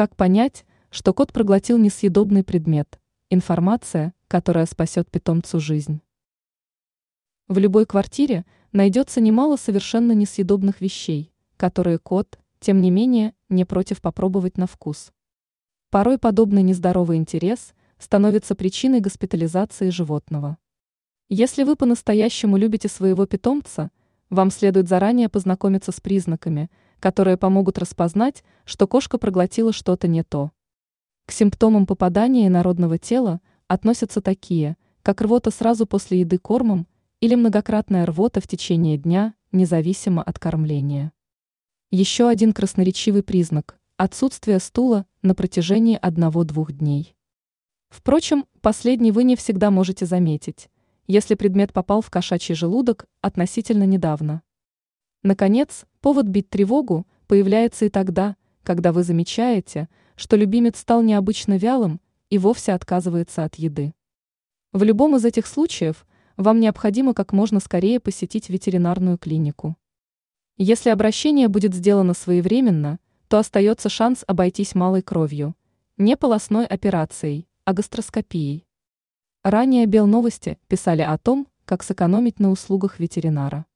Как понять, что кот проглотил несъедобный предмет? Информация, которая спасет питомцу жизнь. В любой квартире найдется немало совершенно несъедобных вещей, которые кот, тем не менее, не против попробовать на вкус. Порой подобный нездоровый интерес становится причиной госпитализации животного. Если вы по-настоящему любите своего питомца, вам следует заранее познакомиться с признаками, которые помогут распознать, что кошка проглотила что-то не то. К симптомам попадания инородного тела относятся такие, как рвота сразу после еды кормом или многократная рвота в течение дня, независимо от кормления. Еще один красноречивый признак – отсутствие стула на протяжении одного-двух дней. Впрочем, последний вы не всегда можете заметить, если предмет попал в кошачий желудок относительно недавно. Наконец, повод бить тревогу появляется и тогда, когда вы замечаете, что любимец стал необычно вялым и вовсе отказывается от еды. В любом из этих случаев вам необходимо как можно скорее посетить ветеринарную клинику. Если обращение будет сделано своевременно, то остается шанс обойтись малой кровью, не полостной операцией, а гастроскопией. Ранее Белновости писали о том, как сэкономить на услугах ветеринара.